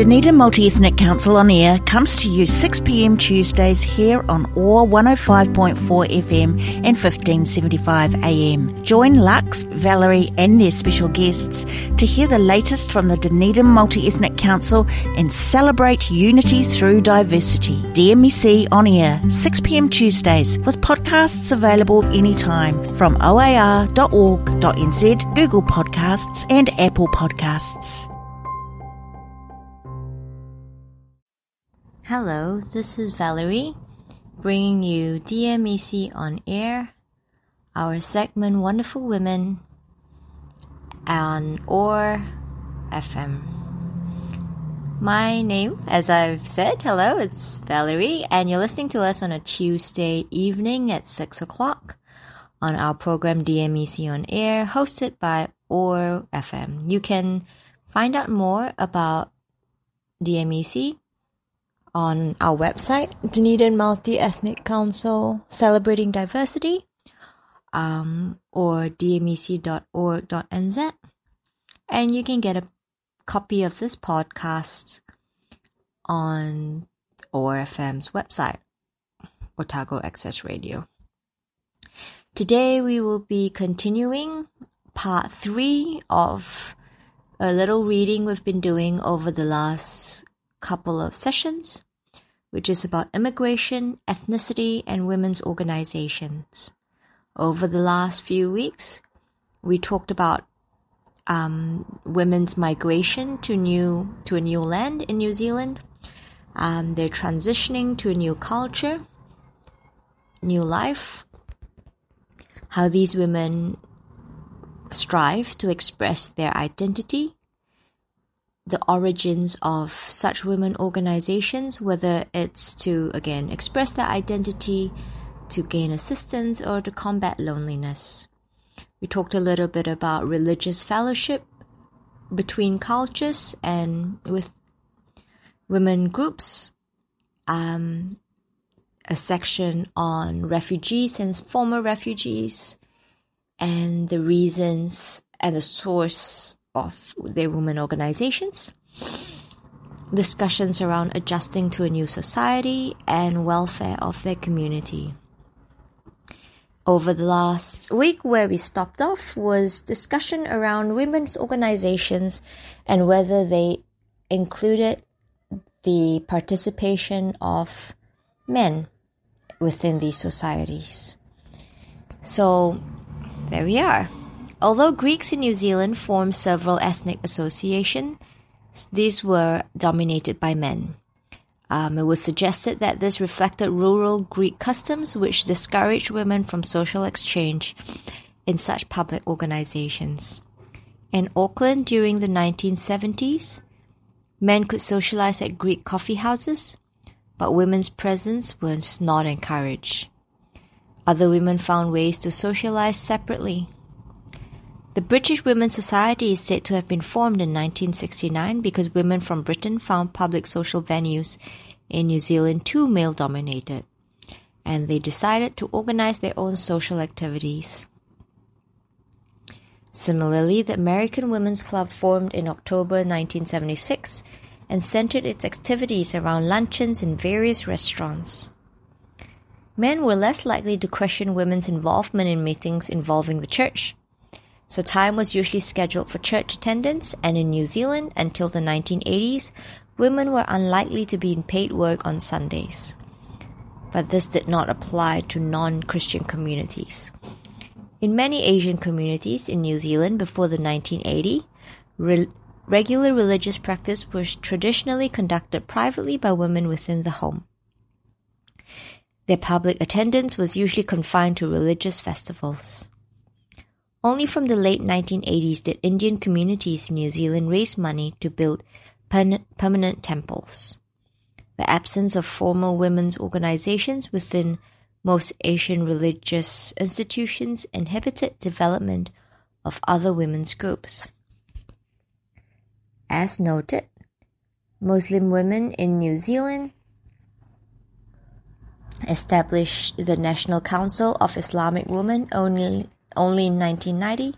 Dunedin Multi Ethnic Council on Air comes to you 6pm Tuesdays here on OAR 105.4 FM and 1575am. Join Lux, Valerie, and their special guests to hear the latest from the Dunedin Multi Ethnic Council and celebrate unity through diversity. DMEC on Air, 6pm Tuesdays, with podcasts available anytime from oar.org.nz, Google Podcasts, and Apple Podcasts. Hello, this is Valerie, bringing you DMEC on air, our segment Wonderful Women on OAR FM. My name, as I've said, hello, it's Valerie, and you're listening to us on a Tuesday evening at 6 o'clock on our program DMEC on air, hosted by OAR FM. You can find out more about DMEC on our website, Dunedin Multi Ethnic Council Celebrating Diversity, um, or dmec.org.nz. And you can get a copy of this podcast on OAR FM's website, Otago Access Radio. Today we will be continuing part three of a little reading we've been doing over the last couple of sessions, which is about immigration, ethnicity, and women's organizations. Over the last few weeks, we talked about um, women's migration to new to a new land in New Zealand. Um, they're transitioning to a new culture, new life. How these women strive to express their identity the origins of such women organizations, whether it's to, again, express their identity, to gain assistance, or to combat loneliness. We talked a little bit about religious fellowship between cultures and with women groups, um, a section on refugees and former refugees, and the reasons and the source of their women organizations, discussions around adjusting to a new society, and welfare of their community. Over the last week, where we stopped off was discussion around women's organizations and whether they included the participation of men within these societies. So, there we are. Although Greeks in New Zealand formed several ethnic associations, these were dominated by men. Um, it was suggested that this reflected rural Greek customs which discouraged women from social exchange in such public organizations. In Auckland during the 1970s, men could socialize at Greek coffee houses, but women's presence was not encouraged. Other women found ways to socialize separately. The British Women's Society is said to have been formed in 1969 because women from Britain found public social venues in New Zealand too male dominated, and they decided to organize their own social activities. Similarly, the American Women's Club formed in October 1976 and centered its activities around luncheons in various restaurants. Men were less likely to question women's involvement in meetings involving the church so time was usually scheduled for church attendance, and in New Zealand, until the 1980s, women were unlikely to be in paid work on Sundays. But this did not apply to non Christian communities. In many Asian communities in New Zealand before the 1980s, re- regular religious practice was traditionally conducted privately by women within the home. Their public attendance was usually confined to religious festivals. Only from the late 1980s did Indian communities in New Zealand raise money to build permanent temples. The absence of formal women's organizations within most Asian religious institutions inhibited development of other women's groups. As noted, Muslim women in New Zealand established the National Council of Islamic Women only only in 1990,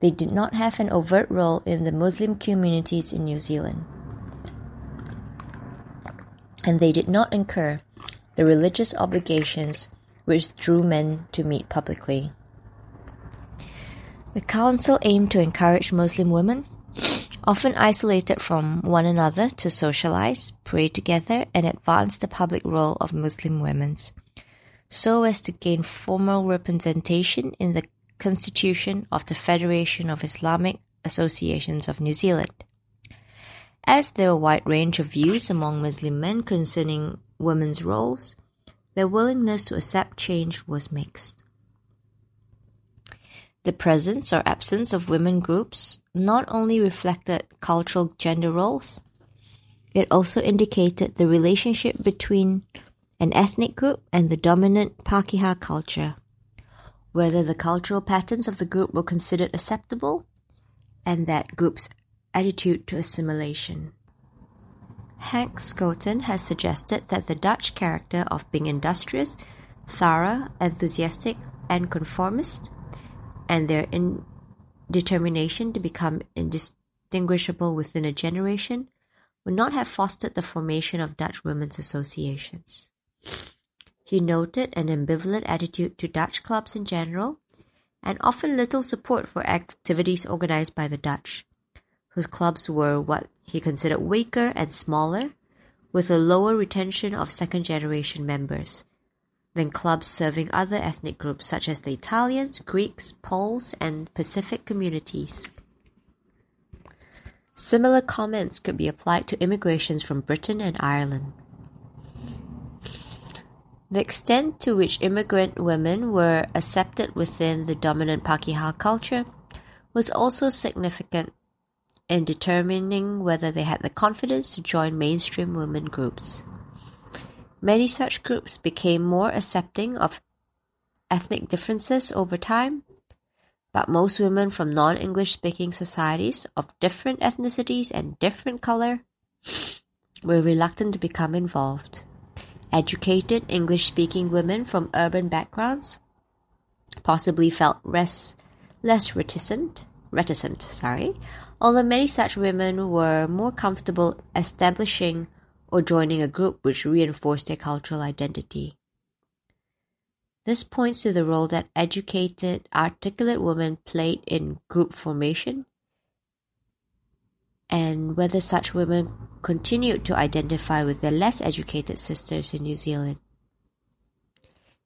they did not have an overt role in the Muslim communities in New Zealand. And they did not incur the religious obligations which drew men to meet publicly. The council aimed to encourage Muslim women, often isolated from one another, to socialize, pray together, and advance the public role of Muslim women, so as to gain formal representation in the constitution of the Federation of Islamic Associations of New Zealand. As there were a wide range of views among Muslim men concerning women's roles, their willingness to accept change was mixed. The presence or absence of women groups not only reflected cultural gender roles, it also indicated the relationship between an ethnic group and the dominant Pakeha culture whether the cultural patterns of the group were considered acceptable, and that group's attitude to assimilation. Hank Schouten has suggested that the Dutch character of being industrious, thorough, enthusiastic, and conformist, and their determination to become indistinguishable within a generation, would not have fostered the formation of Dutch women's associations. He noted an ambivalent attitude to Dutch clubs in general, and often little support for activities organized by the Dutch, whose clubs were what he considered weaker and smaller, with a lower retention of second generation members than clubs serving other ethnic groups such as the Italians, Greeks, Poles, and Pacific communities. Similar comments could be applied to immigrations from Britain and Ireland. The extent to which immigrant women were accepted within the dominant Pakeha culture was also significant in determining whether they had the confidence to join mainstream women groups. Many such groups became more accepting of ethnic differences over time, but most women from non English speaking societies of different ethnicities and different color were reluctant to become involved educated English speaking women from urban backgrounds possibly felt res- less reticent reticent sorry although many such women were more comfortable establishing or joining a group which reinforced their cultural identity. This points to the role that educated articulate women played in group formation and whether such women continued to identify with their less educated sisters in New Zealand.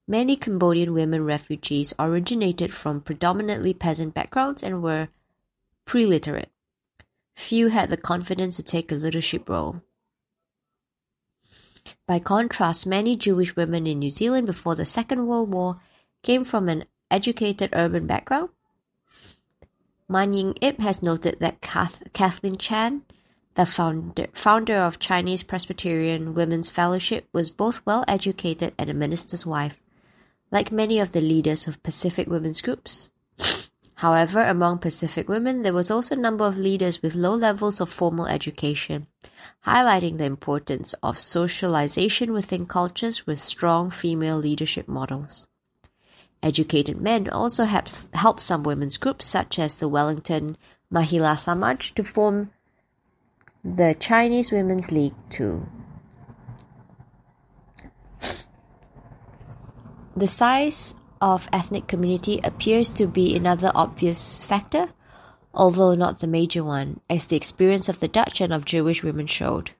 Many Cambodian women refugees originated from predominantly peasant backgrounds and were preliterate. Few had the confidence to take a leadership role. By contrast, many Jewish women in New Zealand before the Second World War came from an educated urban background Manying Ip has noted that Kath- Kathleen Chan, the founder, founder of Chinese Presbyterian Women's Fellowship, was both well educated and a minister's wife, like many of the leaders of Pacific women's groups. However, among Pacific women, there was also a number of leaders with low levels of formal education, highlighting the importance of socialization within cultures with strong female leadership models. Educated men also helps, help some women's groups, such as the Wellington Mahila Samaj, to form the Chinese Women's League too. The size of ethnic community appears to be another obvious factor, although not the major one, as the experience of the Dutch and of Jewish women showed.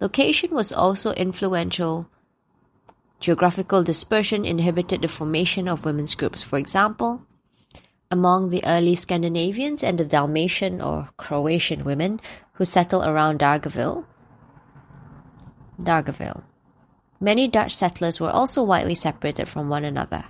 Location was also influential Geographical dispersion inhibited the formation of women's groups. For example, among the early Scandinavians and the Dalmatian or Croatian women who settled around Dargaville, Dargaville. Many Dutch settlers were also widely separated from one another.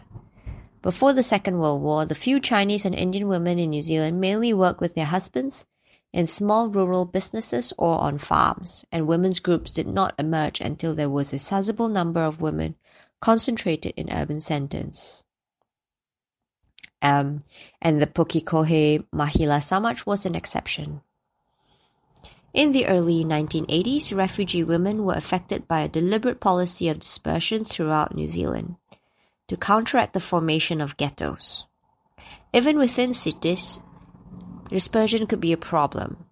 Before the Second World War, the few Chinese and Indian women in New Zealand mainly worked with their husbands in small rural businesses or on farms, and women's groups did not emerge until there was a sizable number of women concentrated in urban centers. Um, and the Pukekohe Mahila Samaj was an exception. In the early 1980s, refugee women were affected by a deliberate policy of dispersion throughout New Zealand to counteract the formation of ghettos. Even within cities, dispersion could be a problem.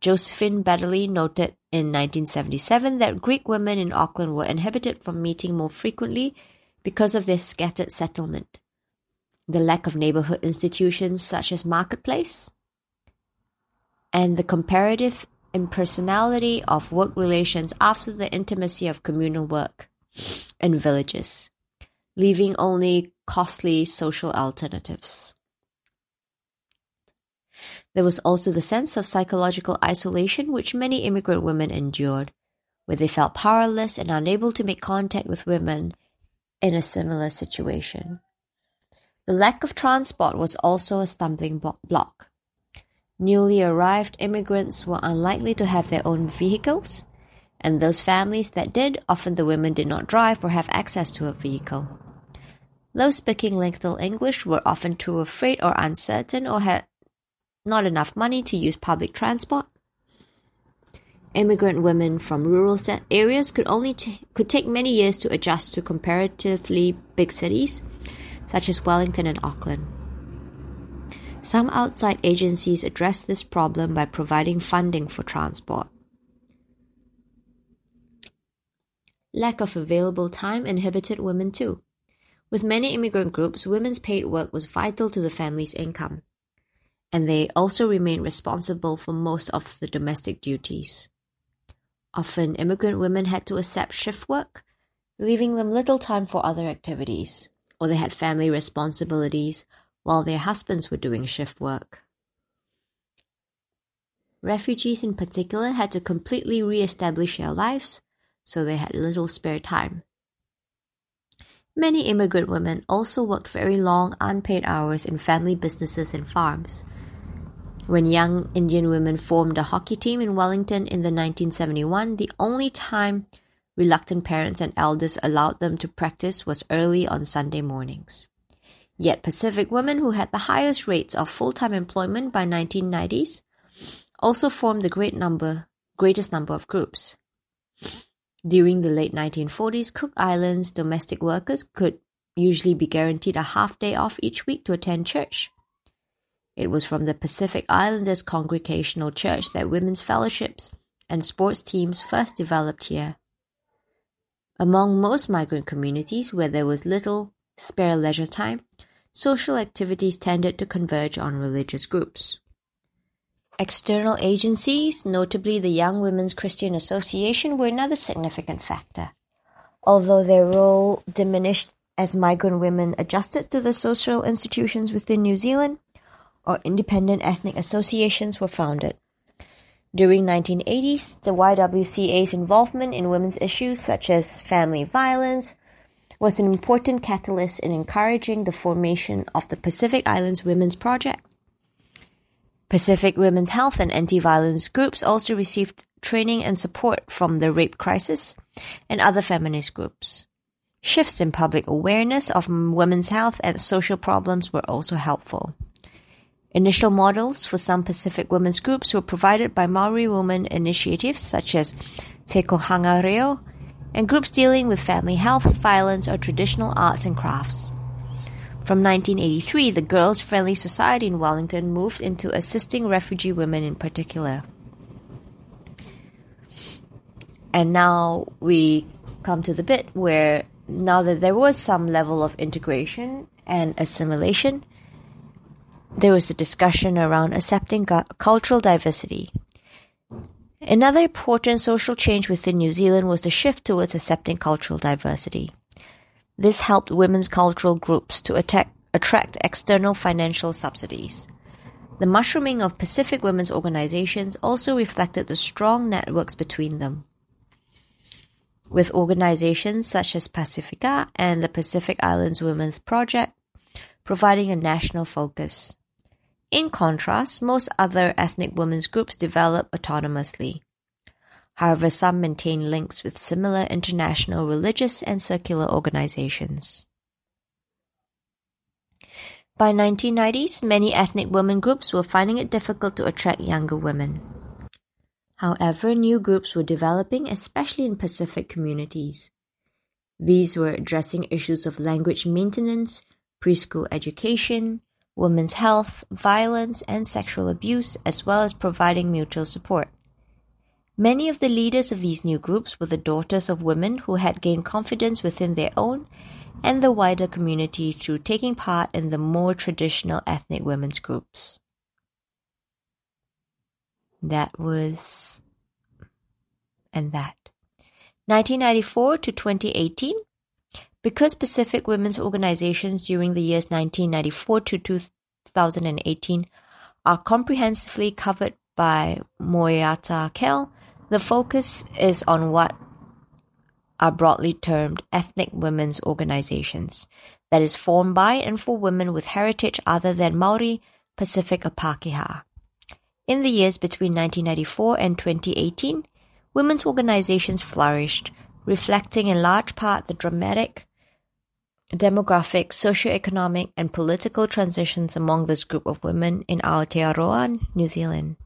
Josephine Baddeley noted in 1977 that Greek women in Auckland were inhibited from meeting more frequently because of their scattered settlement. The lack of neighborhood institutions such as marketplace, and the comparative impersonality of work relations after the intimacy of communal work in villages, leaving only costly social alternatives. There was also the sense of psychological isolation which many immigrant women endured, where they felt powerless and unable to make contact with women in a similar situation. The lack of transport was also a stumbling block. Newly arrived immigrants were unlikely to have their own vehicles, and those families that did, often the women did not drive or have access to a vehicle. Those speaking little English were often too afraid or uncertain or had not enough money to use public transport. Immigrant women from rural areas could only could take many years to adjust to comparatively big cities, such as Wellington and Auckland. Some outside agencies address this problem by providing funding for transport. Lack of available time inhibited women too. With many immigrant groups, women's paid work was vital to the family's income, and they also remained responsible for most of the domestic duties. Often, immigrant women had to accept shift work, leaving them little time for other activities, or they had family responsibilities while their husbands were doing shift work. Refugees in particular had to completely re establish their lives, so they had little spare time. Many immigrant women also worked very long unpaid hours in family businesses and farms. When young Indian women formed a hockey team in Wellington in the 1971, the only time reluctant parents and elders allowed them to practice was early on Sunday mornings. Yet Pacific women who had the highest rates of full-time employment by 1990s also formed the great number, greatest number of groups. During the late 1940s, Cook Islands domestic workers could usually be guaranteed a half day off each week to attend church. It was from the Pacific Islanders Congregational Church that women's fellowships and sports teams first developed here. Among most migrant communities where there was little spare leisure time, social activities tended to converge on religious groups. External agencies, notably the Young Women's Christian Association, were another significant factor. Although their role diminished as migrant women adjusted to the social institutions within New Zealand, or independent ethnic associations were founded. During 1980s, the YWCA's involvement in women's issues such as family violence, was an important catalyst in encouraging the formation of the Pacific Islands Women's Project. Pacific Women's Health and anti-violence groups also received training and support from the rape crisis and other feminist groups. Shifts in public awareness of women's health and social problems were also helpful. Initial models for some Pacific women's groups were provided by Maori women initiatives such as Te Kohanga Reo and groups dealing with family health, violence, or traditional arts and crafts. From 1983, the Girls Friendly Society in Wellington moved into assisting refugee women in particular. And now we come to the bit where now that there was some level of integration and assimilation, there was a discussion around accepting cultural diversity. Another important social change within New Zealand was the shift towards accepting cultural diversity. This helped women's cultural groups to attack, attract external financial subsidies. The mushrooming of Pacific women's organizations also reflected the strong networks between them. With organizations such as Pacifica and the Pacific Islands Women's Project providing a national focus. In contrast, most other ethnic women's groups develop autonomously. However, some maintain links with similar international religious and secular organizations. By 1990s, many ethnic women groups were finding it difficult to attract younger women. However, new groups were developing, especially in Pacific communities. These were addressing issues of language maintenance, preschool education, women's health, violence, and sexual abuse, as well as providing mutual support. Many of the leaders of these new groups were the daughters of women who had gained confidence within their own and the wider community through taking part in the more traditional ethnic women's groups. That was. and that. 1994 to 2018. Because Pacific women's organizations during the years 1994 to 2018 are comprehensively covered by Moeata Keil, the focus is on what are broadly termed ethnic women's organizations, that is formed by and for women with heritage other than Maori, Pacific, or Pakeha. In the years between 1994 and 2018, women's organizations flourished, reflecting in large part the dramatic demographic, socio-economic, and political transitions among this group of women in Aotearoa, New Zealand.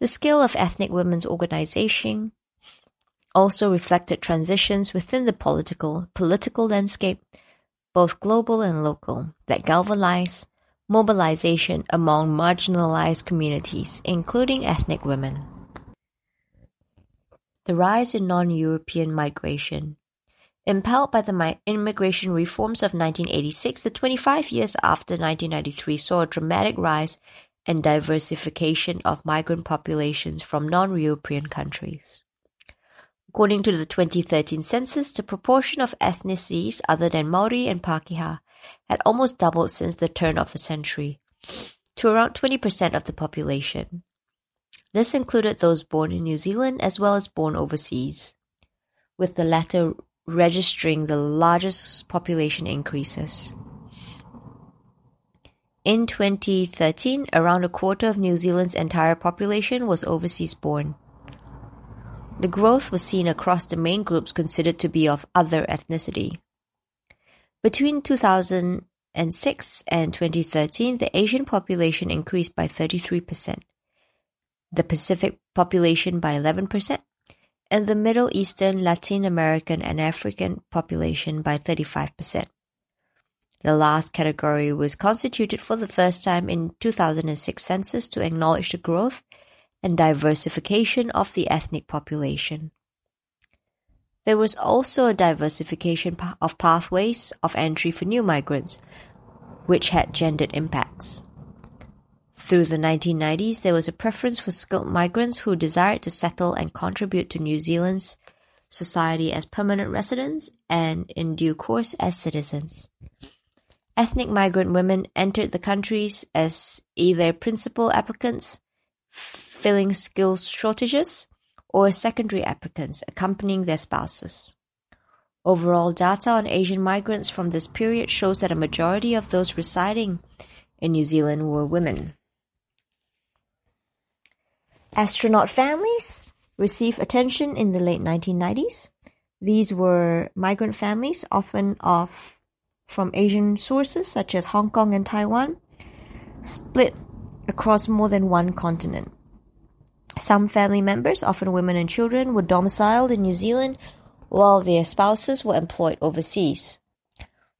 The scale of ethnic women's organization also reflected transitions within the political political landscape, both global and local, that galvanized mobilization among marginalized communities, including ethnic women. The rise in non-European migration Impelled by the immigration reforms of 1986, the 25 years after 1993 saw a dramatic rise and diversification of migrant populations from non-European countries. According to the 2013 census, the proportion of ethnicities other than Maori and Pakeha had almost doubled since the turn of the century, to around 20% of the population. This included those born in New Zealand as well as born overseas, with the latter registering the largest population increases. In 2013, around a quarter of New Zealand's entire population was overseas born. The growth was seen across the main groups considered to be of other ethnicity. Between 2006 and 2013, the Asian population increased by 33%, the Pacific population by 11%, and the Middle Eastern, Latin American, and African population by 35%. The last category was constituted for the first time in 2006 census to acknowledge the growth and diversification of the ethnic population. There was also a diversification of pathways of entry for new migrants, which had gendered impacts. Through the 1990s, there was a preference for skilled migrants who desired to settle and contribute to New Zealand's society as permanent residents and, in due course, as citizens. Ethnic migrant women entered the countries as either principal applicants, filling skills shortages, or secondary applicants accompanying their spouses. Overall data on Asian migrants from this period shows that a majority of those residing in New Zealand were women. Astronaut families received attention in the late 1990s. These were migrant families, often of from Asian sources such as Hong Kong and Taiwan, split across more than one continent. Some family members, often women and children, were domiciled in New Zealand while their spouses were employed overseas.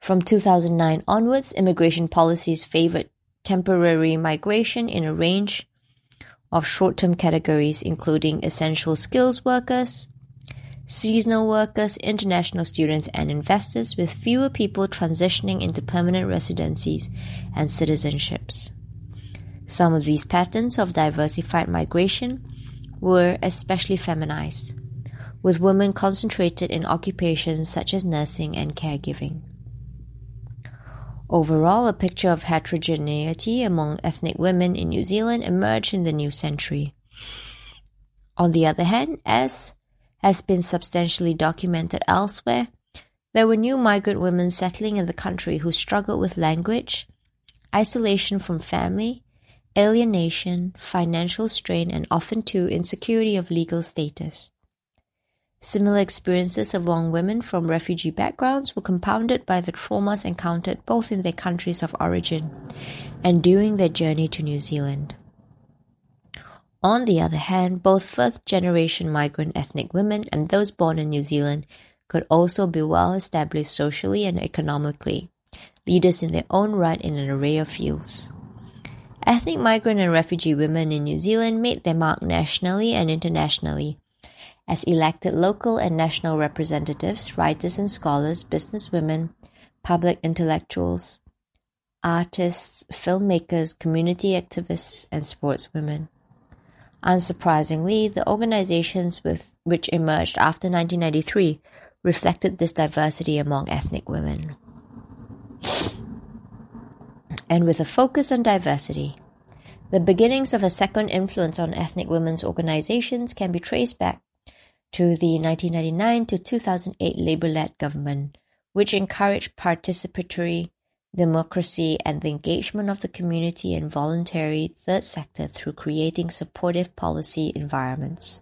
From 2009 onwards, immigration policies favored temporary migration in a range of short-term categories including essential skills workers, seasonal workers, international students, and investors, with fewer people transitioning into permanent residencies and citizenships. Some of these patterns of diversified migration were especially feminized, with women concentrated in occupations such as nursing and caregiving. Overall, a picture of heterogeneity among ethnic women in New Zealand emerged in the new century. On the other hand, as has been substantially documented elsewhere, there were new migrant women settling in the country who struggled with language, isolation from family, alienation, financial strain, and often too insecurity of legal status. Similar experiences among women from refugee backgrounds were compounded by the traumas encountered both in their countries of origin and during their journey to New Zealand. On the other hand, both first generation migrant ethnic women and those born in New Zealand could also be well established socially and economically, leaders in their own right in an array of fields. Ethnic migrant and refugee women in New Zealand made their mark nationally and internationally as elected local and national representatives, writers and scholars, businesswomen, public intellectuals, artists, filmmakers, community activists, and sportswomen. Unsurprisingly, the organizations with which emerged after 1993 reflected this diversity among ethnic women. And with a focus on diversity, the beginnings of a second influence on ethnic women's organizations can be traced back to the 1999 to 2008 Labour led government, which encouraged participatory democracy and the engagement of the community and voluntary third sector through creating supportive policy environments.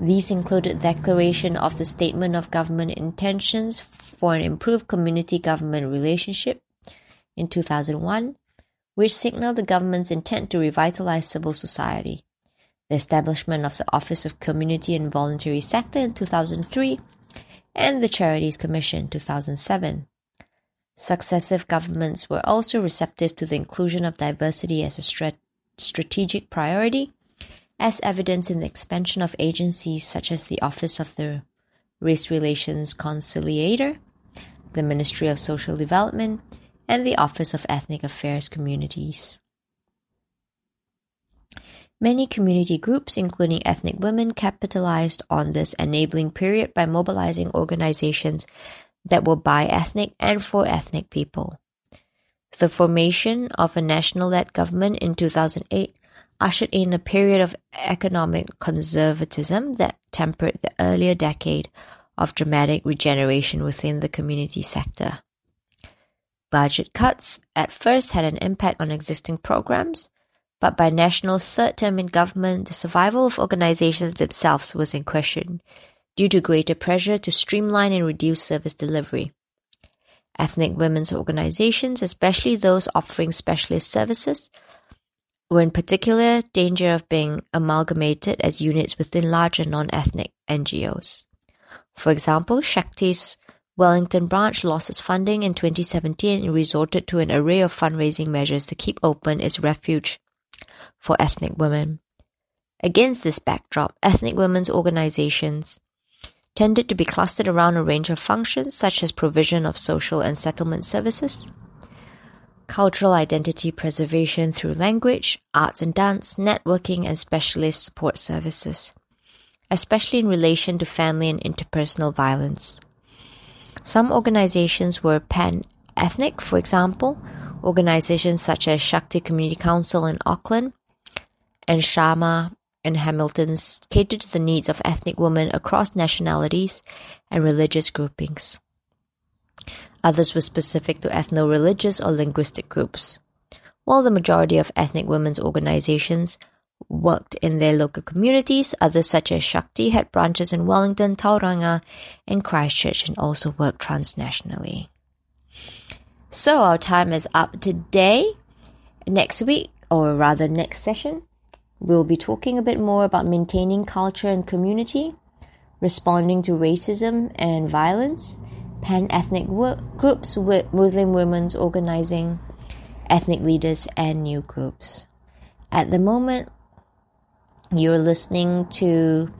These included declaration of the Statement of Government Intentions for an Improved Community Government Relationship in 2001, which signaled the government's intent to revitalize civil society, the establishment of the Office of Community and Voluntary Sector in 2003, and the Charities Commission 2007. Successive governments were also receptive to the inclusion of diversity as a strat- strategic priority, as evidenced in the expansion of agencies such as the Office of the Race Relations Conciliator, the Ministry of Social Development, and the Office of Ethnic Affairs Communities. Many community groups, including ethnic women, capitalized on this enabling period by mobilizing organizations that were by ethnic and for ethnic people. The formation of a national led government in 2008 ushered in a period of economic conservatism that tempered the earlier decade of dramatic regeneration within the community sector. Budget cuts at first had an impact on existing programs, but by national third term in government, the survival of organizations themselves was in question due to greater pressure to streamline and reduce service delivery. Ethnic women's organizations, especially those offering specialist services, were in particular danger of being amalgamated as units within larger non-ethnic NGOs. For example, Shakti's Wellington branch lost its funding in 2017 and resorted to an array of fundraising measures to keep open its refuge for ethnic women. Against this backdrop, ethnic women's organizations tended to be clustered around a range of functions such as provision of social and settlement services, cultural identity preservation through language, arts and dance, networking, and specialist support services, especially in relation to family and interpersonal violence. Some organizations were pan ethnic, for example, organizations such as Shakti Community Council in Auckland and Shama and Hamilton's catered to the needs of ethnic women across nationalities and religious groupings. Others were specific to ethno religious or linguistic groups. While the majority of ethnic women's organizations worked in their local communities, others such as Shakti had branches in Wellington, Tauranga, and Christchurch and also worked transnationally. So our time is up today. Next week, or rather next session, We'll be talking a bit more about maintaining culture and community, responding to racism and violence, pan ethnic groups with Muslim women's organizing, ethnic leaders, and new groups. At the moment, you're listening to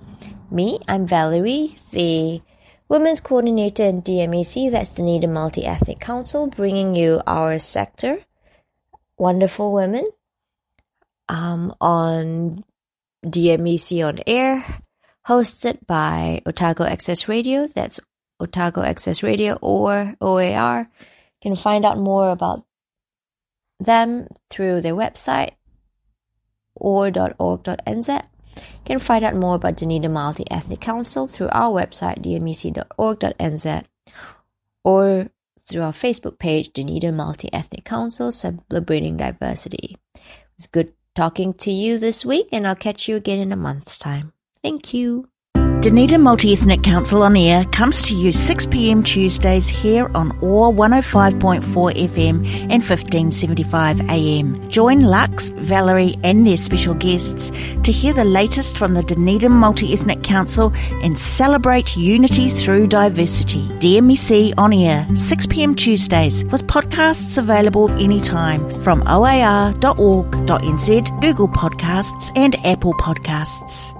me. I'm Valerie, the Women's Coordinator in DMEC, that's the Dunedin Multi Ethnic Council, bringing you our sector, Wonderful Women, um, on DMEC on air, hosted by Otago Access Radio. That's Otago Access Radio or OAR. You can find out more about them through their website oar.org.nz. You can find out more about Dunedin Multi Ethnic Council through our website dmec.org.nz or through our Facebook page Dunedin Multi Ethnic Council celebrating diversity. It's good talking to you this week, and I'll catch you again in a month's time. Thank you. Dunedin Multi Ethnic Council on Air comes to you 6pm Tuesdays here on OAR 105.4 FM and 1575 AM. Join Lux, Valerie, and their special guests to hear the latest from the Dunedin Multi Ethnic Council and celebrate unity through diversity. DMEC on Air, 6pm Tuesdays, with podcasts available anytime from oar.org.nz, Google Podcasts, and Apple Podcasts.